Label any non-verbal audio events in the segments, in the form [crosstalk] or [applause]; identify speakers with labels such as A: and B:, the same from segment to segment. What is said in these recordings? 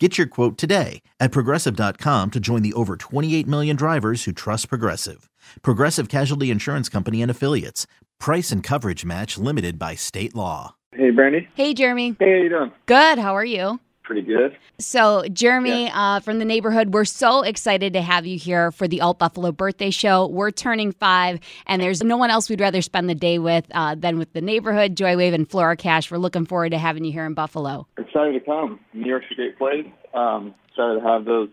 A: Get your quote today at progressive.com to join the over 28 million drivers who trust Progressive. Progressive Casualty Insurance Company and Affiliates. Price and coverage match limited by state law.
B: Hey, Brandi.
C: Hey, Jeremy.
B: Hey, how you doing?
C: Good. How are you?
B: Pretty good.
C: So, Jeremy uh, from the neighborhood, we're so excited to have you here for the Alt Buffalo birthday show. We're turning five, and there's no one else we'd rather spend the day with uh, than with the neighborhood, Joywave, and Flora Cash. We're looking forward to having you here in Buffalo.
B: Excited to come. New York's a great place. Um, excited to have those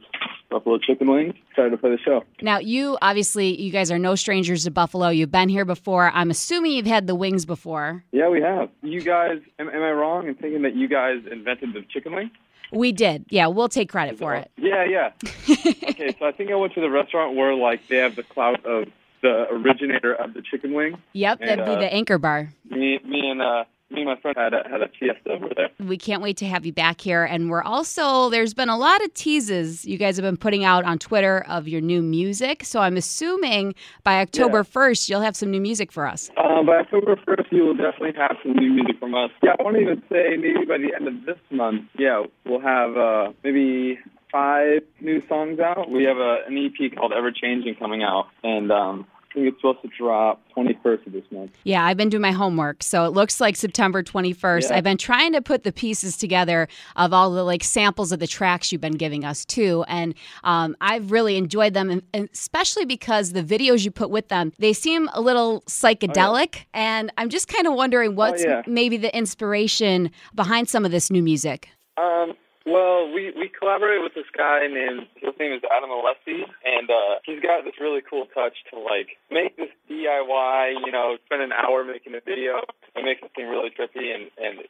B: buffalo chicken wings. Excited to play the show.
C: Now, you obviously, you guys are no strangers to Buffalo. You've been here before. I'm assuming you've had the wings before.
B: Yeah, we have. You guys, am, am I wrong in thinking that you guys invented the chicken wing?
C: We did. Yeah, we'll take credit for it.
B: Yeah, yeah. [laughs] okay, so I think I went to the restaurant where like they have the clout of the originator of the chicken wing.
C: Yep,
B: And,
C: that'd be
B: uh,
C: the anchor bar.
B: Me, me and uh, me and my friend had a, had a fiesta over there.
C: We can't wait to have you back here. And we're also, there's been a lot of teases you guys have been putting out on Twitter of your new music. So I'm assuming by October 1st, you'll have some new music for us.
B: Uh, by October 1st, you will definitely have some new music from us. Yeah, I won't even say maybe by the end of this month, yeah, we'll have uh, maybe five new songs out. We have a, an EP called Ever Changing coming out, and um, think it's supposed to drop 21st of this month.
C: Yeah, I've been doing my homework. So it looks like September 21st.
B: Yeah.
C: I've been trying to put the pieces together of all the like samples of the tracks you've been giving us too. And um, I've really enjoyed them, and, especially because the videos you put with them, they seem a little psychedelic. And I'm just kind of wondering what's
B: yeah.
C: maybe the inspiration behind some of this new music.
B: Um, well, we, we collaborated with this guy named, his name is Adam Alessi, and uh, he's got this really cool touch to, like, make this DIY, you know, spend an hour making a video and make it seem really trippy, and, and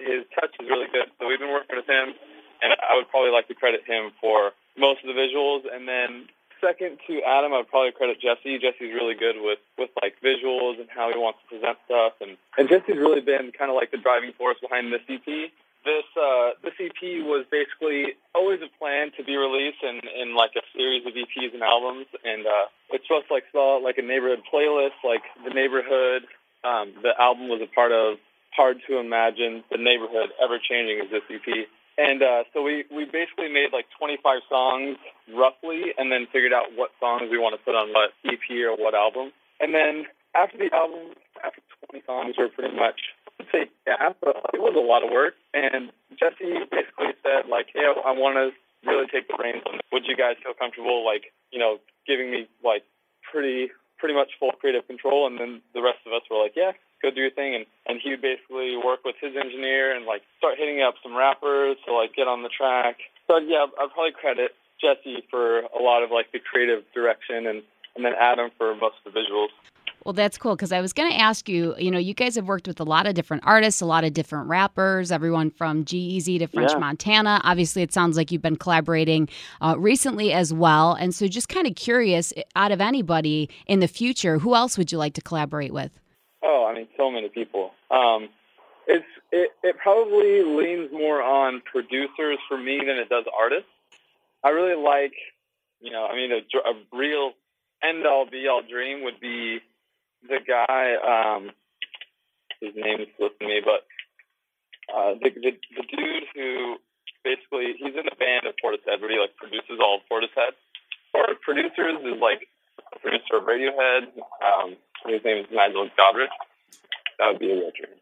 B: his touch is really good. So we've been working with him, and I would probably like to credit him for most of the visuals, and then second to Adam, I would probably credit Jesse. Jesse's really good with, with like visuals and how he wants to present stuff, and, and Jesse's really been kind of like the driving force behind this EP this uh, this EP was basically always a plan to be released in, in like a series of EPs and albums, and uh, it's supposed like out like a neighborhood playlist, like the neighborhood. Um, the album was a part of Hard to Imagine, the neighborhood ever changing is this EP, and uh, so we we basically made like 25 songs roughly, and then figured out what songs we want to put on what EP or what album, and then after the album, after 20 songs, were pretty much [laughs] yeah, it was a lot of work. And Jesse basically said, like, hey, I want to really take the reins. Would you guys feel comfortable, like, you know, giving me like pretty pretty much full creative control? And then the rest of us were like, yeah, go do your thing. And and he would basically work with his engineer and like start hitting up some rappers to like get on the track. So yeah, I'd probably credit Jesse for a lot of like the creative direction and and then Adam for most of the visuals.
C: Well, that's cool because I was going to ask you. You know, you guys have worked with a lot of different artists, a lot of different rappers, everyone from G-Eazy to French
B: Yeah.
C: Montana. Obviously, it sounds like you've been collaborating uh, recently as well. And so, just kind of curious, out of anybody in the future, who else would you like to collaborate with?
B: Oh, I mean, so many people. Um, it's it, it probably leans more on producers for me than it does artists. I really like, you know, I mean, a, a real end all be all dream would be the guy. Um, his name is slipping me, but uh, the, the the dude who basically he's in the band of Portishead, where he like produces all of Portishead. Or producers is like producer of Radiohead. Um, his name is Nigel Godrich. That would be a real dream.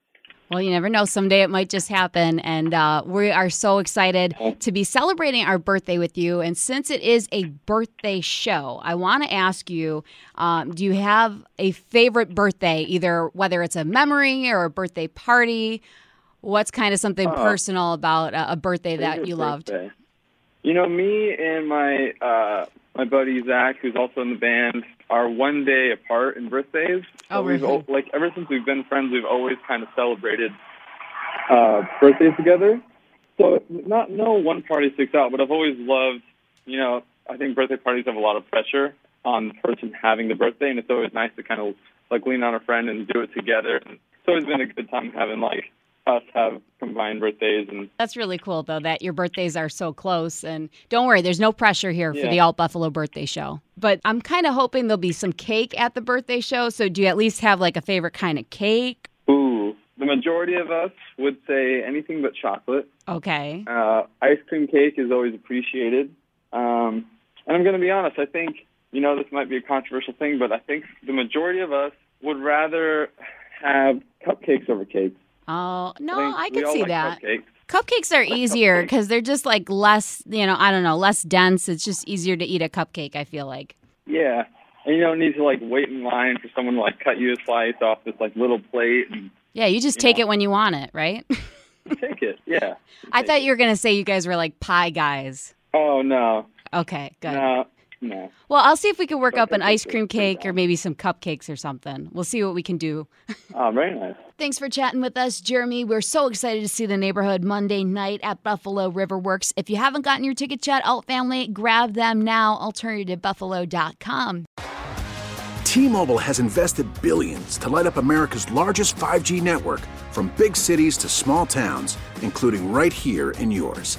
C: Well, you never know. Someday it might just happen. And uh, we are so excited to be celebrating our birthday with you. And since it is a birthday show, I want to ask you um, do you have a favorite birthday, either whether it's a memory or a birthday party? What's kind of something
B: Oh.
C: personal about a, a birthday that you loved?
B: birthday. You know, me and my uh, my buddy Zach, who's also in the band, are one day apart in birthdays. So
C: Oh,
B: we've
C: really?
B: al- like ever since we've been friends, we've always kind of celebrated uh, birthdays together. So not no one party sticks out, but I've always loved. You know, I think birthday parties have a lot of pressure on the person having the birthday, and it's always nice to kind of like lean on a friend and do it together. And it's always been a good time having like us have combined birthdays and
C: That's really cool though that your birthdays are so close and don't worry, there's no pressure here for the Alt Buffalo birthday show. But I'm kind of hoping there'll be some cake at the birthday show. So do you at least have like a favorite kind of cake?
B: ooh, the majority of us would say anything but chocolate.
C: Okay.
B: Uh, ice cream cake is always appreciated. Um, and I'm going to be honest, I think, you know, this might be a controversial thing, but I think the majority of us would rather have cupcakes over cakes.
C: Oh, no, I could see
B: like
C: that.
B: Cupcakes.
C: Cupcakes are easier because they're just like less, you know, I don't know, less dense. It's just easier to eat a cupcake, I feel like.
B: Yeah. And you don't need to like wait in line for someone to like cut you a slice off this like little plate and
C: Yeah, you just
B: You
C: take
B: know.
C: it when you want it, right? [laughs]
B: take it. Yeah.
C: I thought
B: it.
C: you were going to say you guys were like pie guys.
B: Oh no.
C: Okay, good.
B: No. No.
C: Well, I'll see if we can work up an ice cream cake or maybe some cupcakes or something. We'll see what we can do. [laughs]
B: Oh, very nice.
C: Thanks for chatting with us, Jeremy. We're so excited to see the neighborhood Monday night at Buffalo Riverworks. If you haven't gotten your tickets yet, Alt Family, grab them now. AlternativeBuffalo.com.
D: T-Mobile has invested billions to light up America's largest 5G network from big cities to small towns, including right here in yours.